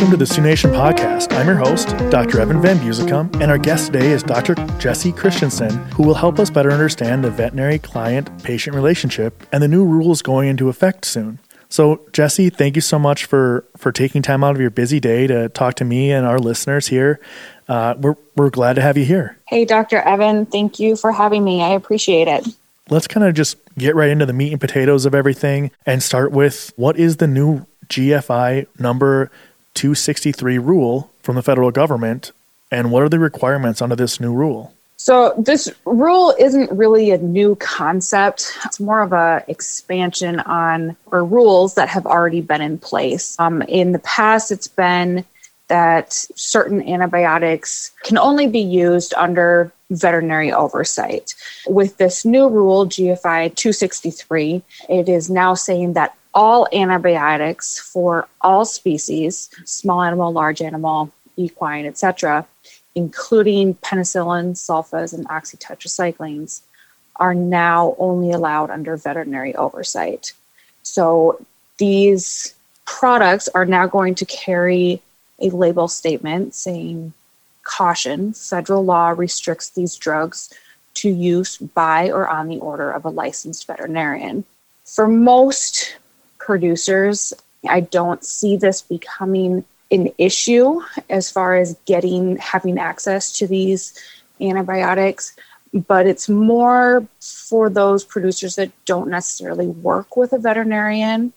Welcome to the Sioux Nation podcast. I'm your host, Dr. Evan Van Busekum, and our guest today is Dr. Jessie Christensen, who will help us better understand the veterinary client patient relationship and the new rules going into effect soon. So, Jessie, thank you so much for for taking time out of your busy day to talk to me and our listeners here. Uh, we're we're glad to have you here. Hey, Dr. Evan, thank you for having me. I appreciate it. Let's kind of just get right into the meat and potatoes of everything and start with what is the new GFI number 263 rule from the federal government and what are the requirements under this new rule? So this rule isn't really a new concept. It's more of a expansion on or rules that have already been in place. Um, in the past, it's been that certain antibiotics can only be used under veterinary oversight. With this new rule, GFI 263, it is now saying that all antibiotics for all species, small animal, large animal, equine, etc., including penicillin, sulfas, and oxytetracyclines, are now only allowed under veterinary oversight. So these products are now going to carry a label statement saying, caution, federal law restricts these drugs to use by or on the order of a licensed veterinarian. For most producers, I don't see this becoming an issue as far as getting having access to these antibiotics but it's more for those producers that don't necessarily work with a veterinarian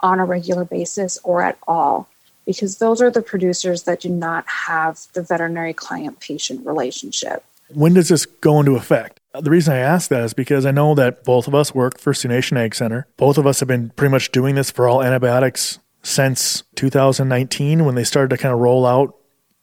on a regular basis or at all because those are the producers that do not have the veterinary client patient relationship. When does this go into effect? The reason I ask that is because I know that both of us work for Sioux Nation Ag Center. Both of us have been pretty much doing this for all antibiotics since 2019 when they started to kind of roll out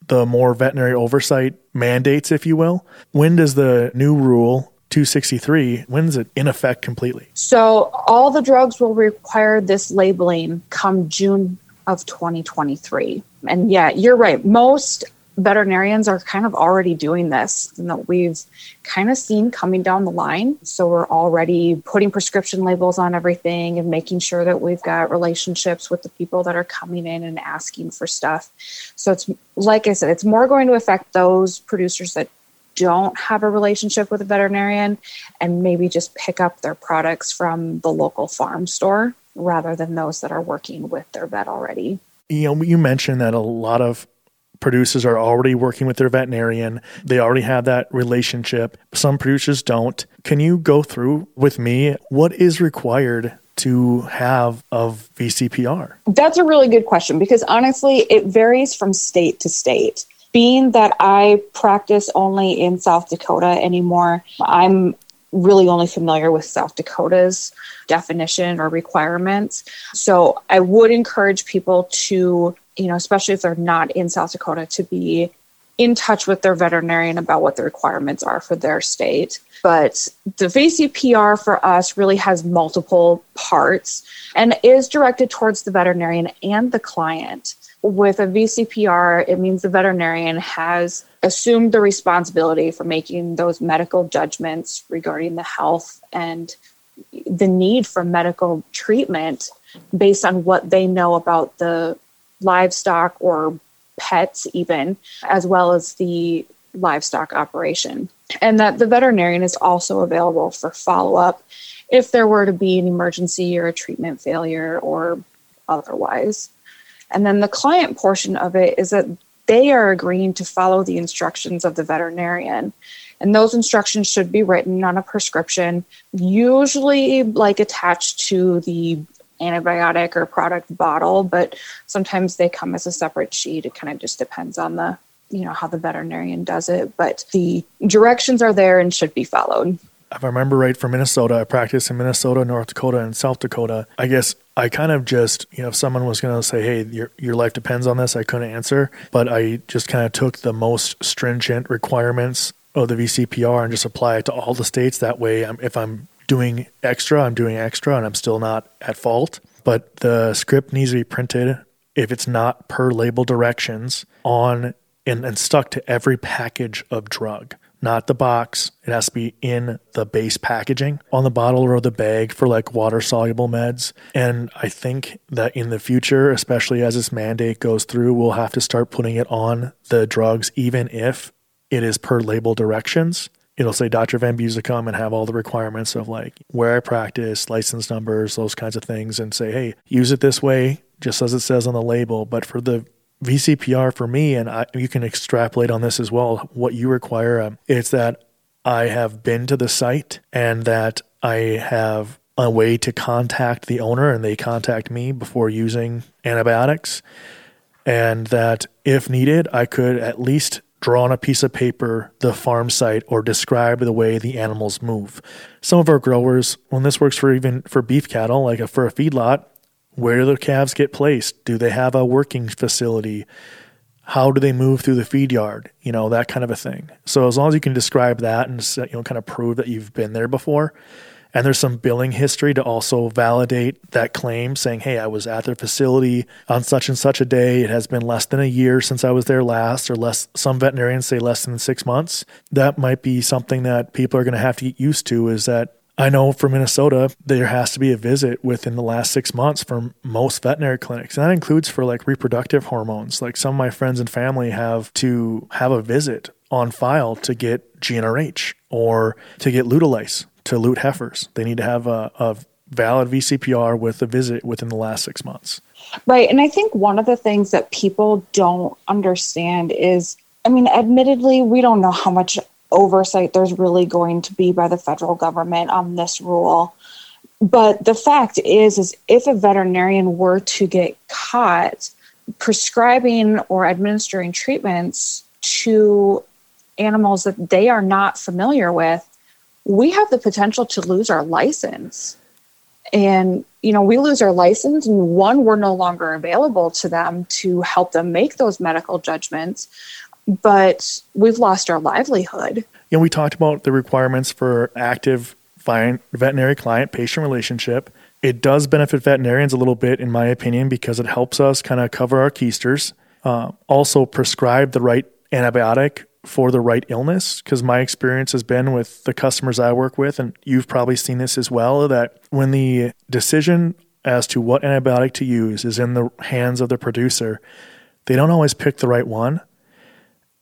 the more veterinary oversight mandates, if you will. When does the new rule 263 when is it in effect completely so all the drugs will require this labeling come june of 2023 and yeah you're right most veterinarians are kind of already doing this and that we've kind of seen coming down the line. So we're already putting prescription labels on everything and making sure that we've got relationships with the people that are coming in and asking for stuff. So it's like I said, it's more going to affect those producers that don't have a relationship with a veterinarian and maybe just pick up their products from the local farm store rather than those that are working with their vet already. You know, you mentioned that a lot of producers are already working with their veterinarian. They already have that relationship. Some producers don't. Can you go through with me what is required to have of VCPR? That's a really good question because honestly, it varies from state to state. Being that I practice only in South Dakota anymore, I'm really only familiar with South Dakota's definition or requirements. So I would encourage people to you know, especially if they're not in South Dakota, to be in touch with their veterinarian about what the requirements are for their state. But the VCPR for us really has multiple parts and is directed towards the veterinarian and the client. With a VCPR, it means the veterinarian has assumed the responsibility for making those medical judgments regarding the health and the need for medical treatment based on what they know about the livestock or pets, even, as well as the livestock operation. And that the veterinarian is also available for follow up if there were to be an emergency or a treatment failure or otherwise. And then the client portion of it is that they are agreeing to follow the instructions of the veterinarian. And those instructions should be written on a prescription, usually like attached to the antibiotic or product bottle, but sometimes they come as a separate sheet. It kind of just depends on the, you know, how the veterinarian does it. But the directions are there and should be followed. If I remember right from Minnesota, I practiced in Minnesota, North Dakota, and South Dakota. I guess I kind of just, you know, if someone was going to say, hey, your, your life depends on this, I couldn't answer. But I just kind of took the most stringent requirements of the VCPR and just apply it to all the states. That way, if I'm doing extra, I'm doing extra and I'm still not at fault. But the script needs to be printed if it's not per label directions on and, and stuck to every package of drug. not the box. It has to be in the base packaging on the bottle or the bag for like water soluble meds. And I think that in the future, especially as this mandate goes through, we'll have to start putting it on the drugs, even if it is per label directions. It'll say Dr. Van Busicum and have all the requirements of like where I practice, license numbers, those kinds of things, and say, hey, use it this way, just as it says on the label. But for the VCPR for me, and I, you can extrapolate on this as well, what you require, um, it's that I have been to the site and that I have a way to contact the owner and they contact me before using antibiotics. And that if needed, I could at least draw on a piece of paper the farm site or describe the way the animals move. Some of our growers, when this works for even for beef cattle, like a, for a feedlot, where do the calves get placed? Do they have a working facility? How do they move through the feed yard? You know, that kind of a thing. So as long as you can describe that and you know kind of prove that you've been there before, and there's some billing history to also validate that claim, saying, hey, I was at their facility on such and such a day. It has been less than a year since I was there last, or less, some veterinarians say less than six months. That might be something that people are going to have to get used to is that I know for Minnesota, there has to be a visit within the last six months for most veterinary clinics. And that includes for like reproductive hormones. Like some of my friends and family have to have a visit on file to get GnRH or to get Lutalyse to lute heifers. They need to have a, a valid VCPR with a visit within the last six months. Right. And I think one of the things that people don't understand is I mean, admittedly, we don't know how much oversight there's really going to be by the federal government on this rule. But the fact is, is if a veterinarian were to get caught prescribing or administering treatments to animals that they are not familiar with, we have the potential to lose our license. And, you know, we lose our license, and one, we're no longer available to them to help them make those medical judgments, but we've lost our livelihood. Know, we talked about the requirements for active veterinary client patient relationship. It does benefit veterinarians a little bit, in my opinion, because it helps us kind of cover our keisters. Uh, also, prescribe the right antibiotic for the right illness because my experience has been with the customers I work with, and you've probably seen this as well, that when the decision as to what antibiotic to use is in the hands of the producer, they don't always pick the right one.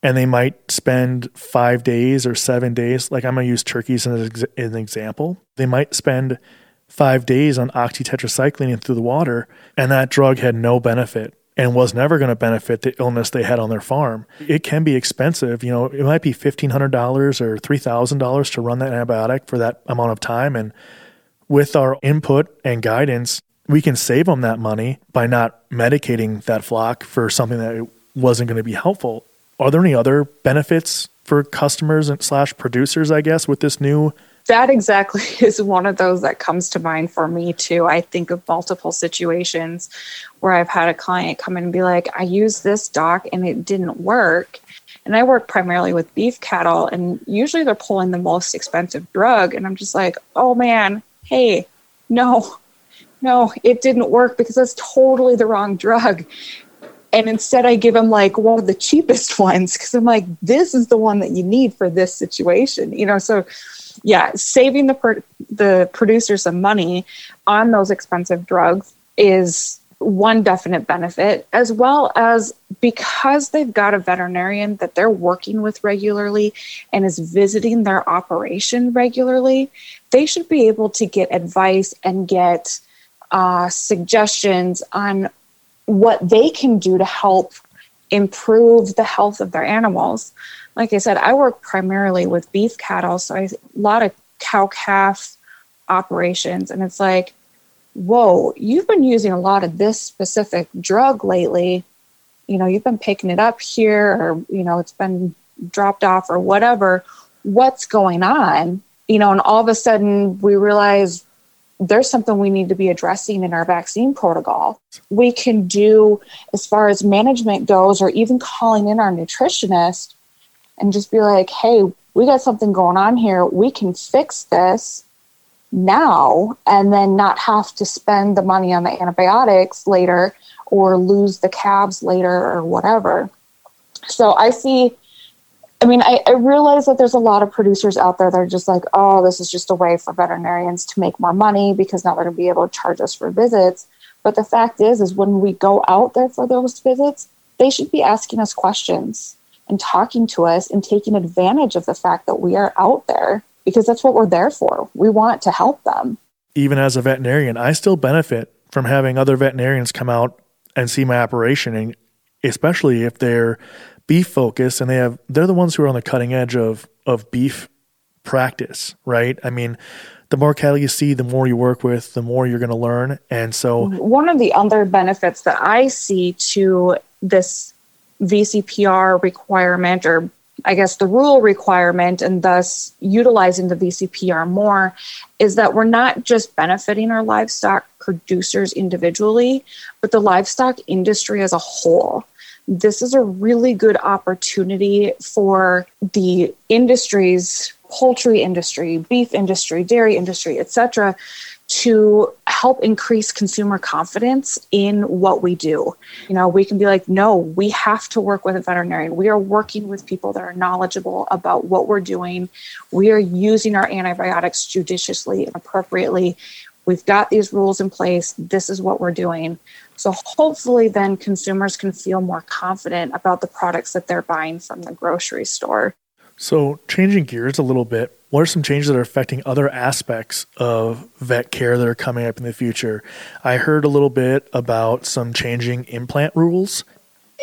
And they might spend five days or seven days. Like I'm going to use turkeys as an example. They might spend five days on oxytetracycline through the water, and that drug had no benefit and was never going to benefit the illness they had on their farm. It can be expensive. You know, it might be $1,500 or $3,000 to run that antibiotic for that amount of time. And with our input and guidance, we can save them that money by not medicating that flock for something that wasn't going to be helpful. Are there any other benefits for customers and slash producers, I guess, with this new that exactly is one of those that comes to mind for me too. I think of multiple situations where I've had a client come in and be like, I used this doc and it didn't work. And I work primarily with beef cattle, and usually they're pulling the most expensive drug. And I'm just like, oh man, hey, no, no, it didn't work because that's totally the wrong drug. And instead, I give them like one of the cheapest ones because I'm like, this is the one that you need for this situation, you know. So, yeah, saving the per- the producer some money on those expensive drugs is one definite benefit, as well as because they've got a veterinarian that they're working with regularly and is visiting their operation regularly, they should be able to get advice and get uh, suggestions on what they can do to help improve the health of their animals. Like I said, I work primarily with beef cattle, so I, a lot of cow calf operations, and it's like whoa, you've been using a lot of this specific drug lately. You know, you've been picking it up here, or, you know, it's been dropped off or whatever. What's going on? You know, and all of a sudden we realize there's something we need to be addressing in our vaccine protocol. We can do, as far as management goes, or even calling in our nutritionist and just be like, hey, we got something going on here. We can fix this now and then not have to spend the money on the antibiotics later or lose the calves later or whatever. So I see I mean, I, I, realize that there's a lot of producers out there that are just like, oh, this is just a way for veterinarians to make more money because now they're going to be able to charge us for visits. But the fact is, is when we go out there for those visits, they should be asking us questions and talking to us and taking advantage of the fact that we are out there because that's what we're there for. We want to help them. Even as a veterinarian, I still benefit from having other veterinarians come out and see my operation and especially if they're beef focused and they have they're the ones who are on the cutting edge of of beef practice, right? I mean, the more cattle you see, the more you work with, the more you're going to learn. And so, one of the other benefits that I see to this VCPR requirement, or I guess the rule requirement, and thus utilizing the VCPR more, is that we're not just benefiting our livestock producers individually, but the livestock industry as a whole. This is a really good opportunity for the industries poultry industry beef industry dairy industry etc to help increase consumer confidence in what we do. You know, we can be like, no, we have to work with a veterinarian. We are working with people that are knowledgeable about what we're doing. We are using our antibiotics judiciously and appropriately. We've got these rules in place. This is what we're doing. So hopefully, then consumers can feel more confident about the products that they're buying from the grocery store. So, changing gears a little bit, what are some changes that are affecting other aspects of vet care that are coming up in the future? I heard a little bit about some changing implant rules.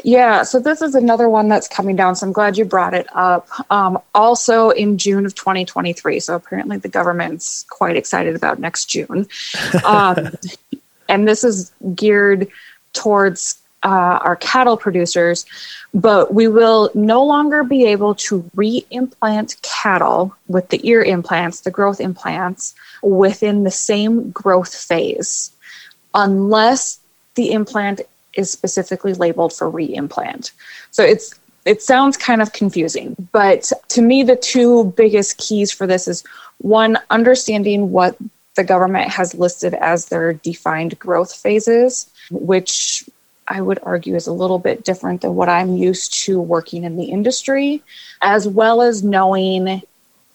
Yeah, so this is another one that's coming down. So I'm glad you brought it up. Um, also in June of 2023. So apparently the government's quite excited about next June. Um, and this is geared towards uh, our cattle producers, but we will no longer be able to re-implant cattle with the ear implants, the growth implants, within the same growth phase, unless the implant is specifically labeled for re-implant. So it's it sounds kind of confusing, but to me, the two biggest keys for this is one, understanding what the government has listed as their defined growth phases, which I would argue is a little bit different than what I'm used to working in the industry, as well as knowing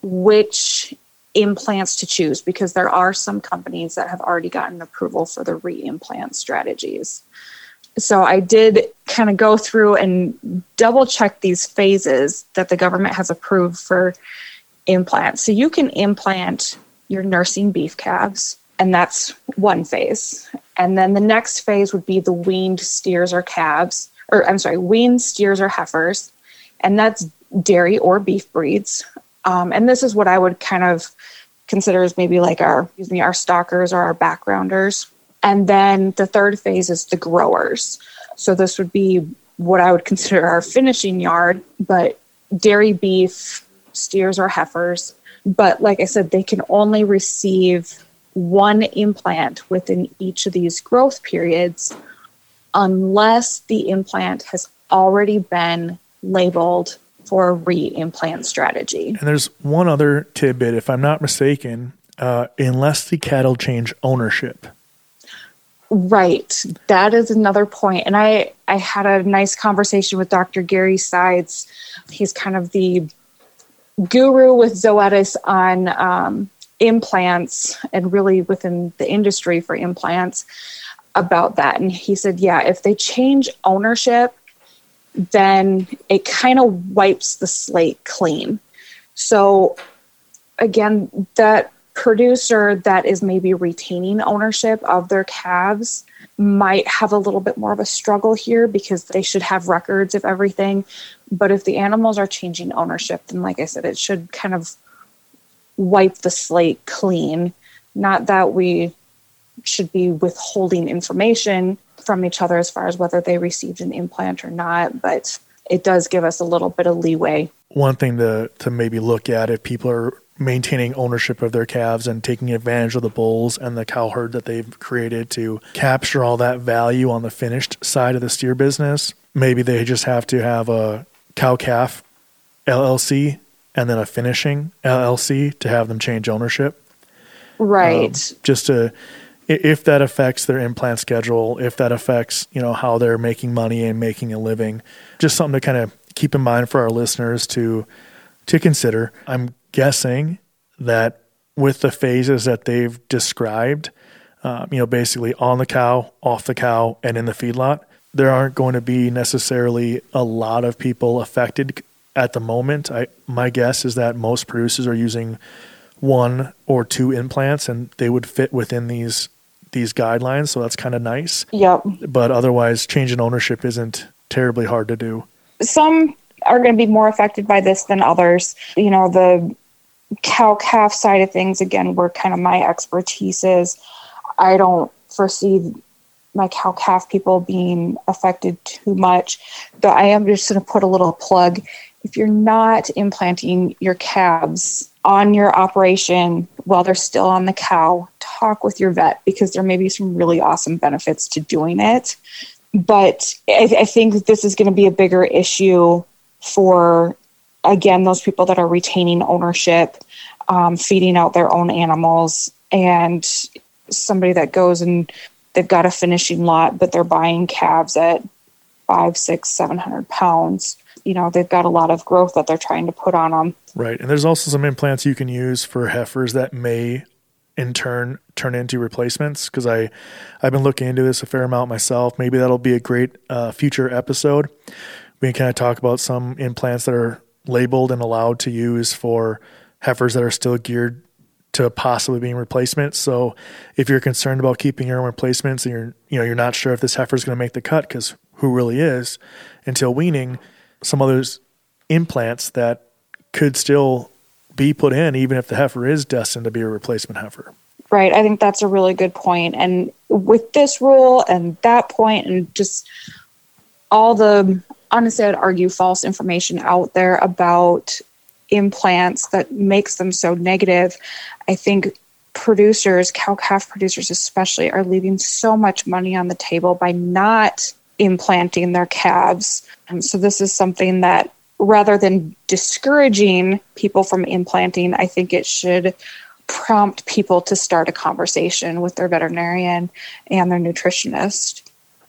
which implants to choose because there are some companies that have already gotten approval for the re-implant strategies. So I did kind of go through and double check these phases that the government has approved for implants. So you can implant your nursing beef calves and that's one phase. And then the next phase would be the weaned steers or calves, or I'm sorry, weaned steers or heifers, and that's dairy or beef breeds. Um, and this is what I would kind of consider as maybe like our excuse me our stockers or our backgrounders. And then the third phase is the growers. So this would be what I would consider our finishing yard, but dairy beef, steers or heifers. But like I said, they can only receive one implant within each of these growth periods unless the implant has already been labeled for a re-implant strategy. And there's one other tidbit, if I'm not mistaken, uh, unless the cattle change ownership. Right. That is another point. And I, I had a nice conversation with Dr. Gary Sides. He's kind of the guru with Zoetis on um, implants and really within the industry for implants about that. And he said, yeah, if they change ownership, then it kind of wipes the slate clean. So, again, that producer that is maybe retaining ownership of their calves might have a little bit more of a struggle here because they should have records of everything. But if the animals are changing ownership, then, like I said, it should kind of wipe the slate clean. Not that we should be withholding information from each other as far as whether they received an implant or not, but it does give us a little bit of leeway. One thing to, to maybe look at if people are maintaining ownership of their calves and taking advantage of the bulls and the cow herd that they've created to capture all that value on the finished side of the steer business, maybe they just have to have a cow calf LLC and then a finishing LLC to have them change ownership. Right. Um, just to if that affects their implant schedule, if that affects, you know, how they're making money and making a living, just something to kind of keep in mind for our listeners to to consider. I'm guessing that with the phases that they've described, um, you know, basically on the cow, off the cow, and in the feedlot, there aren't going to be necessarily a lot of people affected at the moment. I my guess is that most producers are using one or two implants, and they would fit within these these guidelines. So that's kind of nice. Yep. But otherwise, changing ownership isn't terribly hard to do. Some are going to be more affected by this than others. You know, the cow calf side of things, again, where kind of my expertise is, I don't foresee my cow calf people being affected too much. But I am just going to put a little plug. If you're not implanting your calves on your operation while they're still on the cow, talk with your vet because there may be some really awesome benefits to doing it. But I, I think this is going to be a bigger issue for, again, those people that are retaining ownership, um, feeding out their own animals, and somebody that goes and they've got a finishing lot, but they're buying calves at five, six, seven hundred pounds. You know, they've got a lot of growth that they're trying to put on them. Right. And there's also some implants you can use for heifers that may in turn turn into replacements because I I've been looking into this a fair amount myself. Maybe that'll be a great uh, future episode. We can kind of talk about some implants that are labeled and allowed to use for heifers that are still geared to possibly being replacements. So if you're concerned about keeping your own replacements and you're you know you're not sure if this heifer is going to make the cut because who really is until weaning, some others implants that could still be put in even if the heifer is destined to be a replacement heifer. Right. I think that's a really good point. And with this rule and that point and just all the honestly I'd argue false information out there about implants that makes them so negative. I think producers, cow calf producers especially, are leaving so much money on the table by not implanting their calves. And so this is something that rather than discouraging people from implanting, I think it should prompt people to start a conversation with their veterinarian and their nutritionist.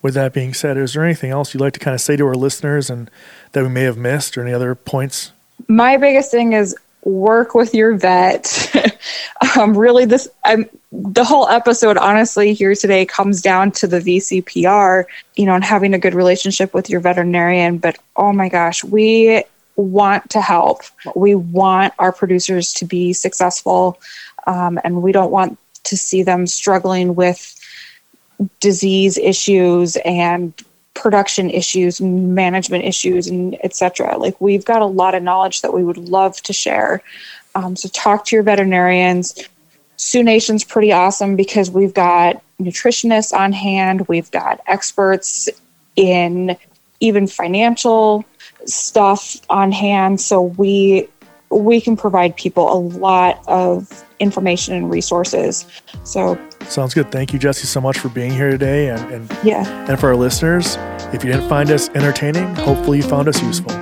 With that being said, is there anything else you'd like to kind of say to our listeners and that we may have missed or any other points my biggest thing is work with your vet. um, really, this I'm the whole episode, honestly, here today comes down to the VCPR, you know, and having a good relationship with your veterinarian. But oh my gosh, we want to help. We want our producers to be successful, um, and we don't want to see them struggling with disease issues and production issues management issues and etc like we've got a lot of knowledge that we would love to share. Um, so talk to your veterinarians. Sioux nation's pretty awesome because we've got nutritionists on hand. We've got experts in even financial stuff on hand. So we we can provide people a lot of information and resources. So sounds good. Thank you, Jessie, so much for being here today. And, and yeah, and for our listeners, if you didn't find us entertaining, hopefully you found us useful.